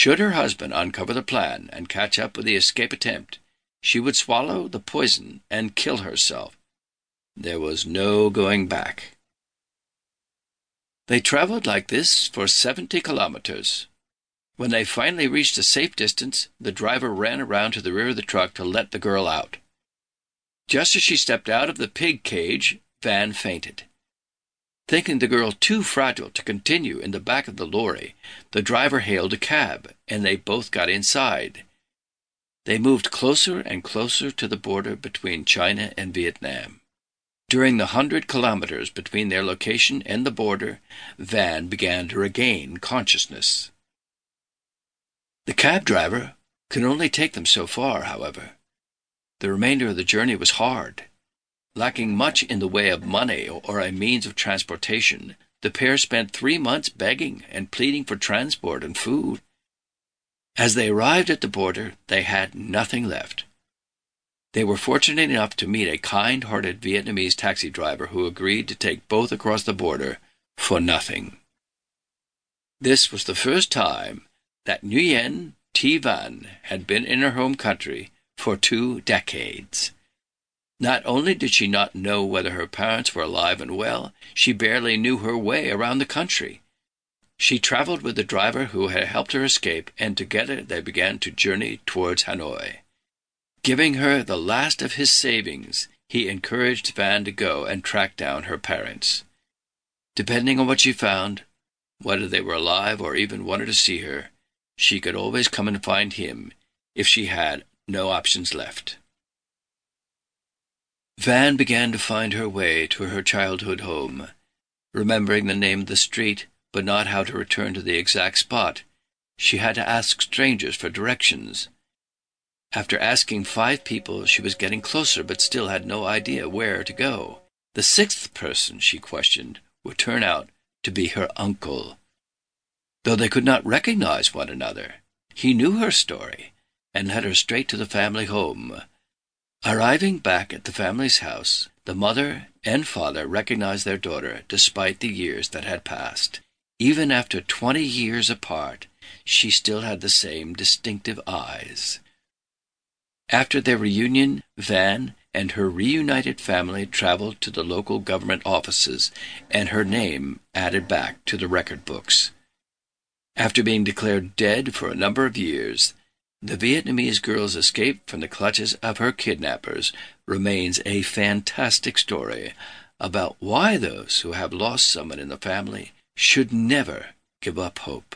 Should her husband uncover the plan and catch up with the escape attempt, she would swallow the poison and kill herself. There was no going back. They traveled like this for seventy kilometers. When they finally reached a safe distance, the driver ran around to the rear of the truck to let the girl out. Just as she stepped out of the pig cage, Van fainted. Thinking the girl too fragile to continue in the back of the lorry, the driver hailed a cab, and they both got inside. They moved closer and closer to the border between China and Vietnam. During the hundred kilometers between their location and the border, Van began to regain consciousness. The cab driver could only take them so far, however. The remainder of the journey was hard. Lacking much in the way of money or a means of transportation, the pair spent three months begging and pleading for transport and food. As they arrived at the border, they had nothing left. They were fortunate enough to meet a kind-hearted Vietnamese taxi driver who agreed to take both across the border for nothing. This was the first time that Nguyen Thi Van had been in her home country for two decades. Not only did she not know whether her parents were alive and well, she barely knew her way around the country. She traveled with the driver who had helped her escape, and together they began to journey towards Hanoi. Giving her the last of his savings, he encouraged Van to go and track down her parents. Depending on what she found, whether they were alive or even wanted to see her, she could always come and find him if she had no options left. Van began to find her way to her childhood home, remembering the name of the street, but not how to return to the exact spot. She had to ask strangers for directions. After asking five people, she was getting closer, but still had no idea where to go. The sixth person she questioned would turn out to be her uncle. Though they could not recognize one another, he knew her story and led her straight to the family home. Arriving back at the family's house, the mother and father recognized their daughter despite the years that had passed. Even after twenty years apart, she still had the same distinctive eyes. After their reunion, Van and her reunited family traveled to the local government offices and her name added back to the record books. After being declared dead for a number of years, the Vietnamese girl's escape from the clutches of her kidnappers remains a fantastic story about why those who have lost someone in the family should never give up hope.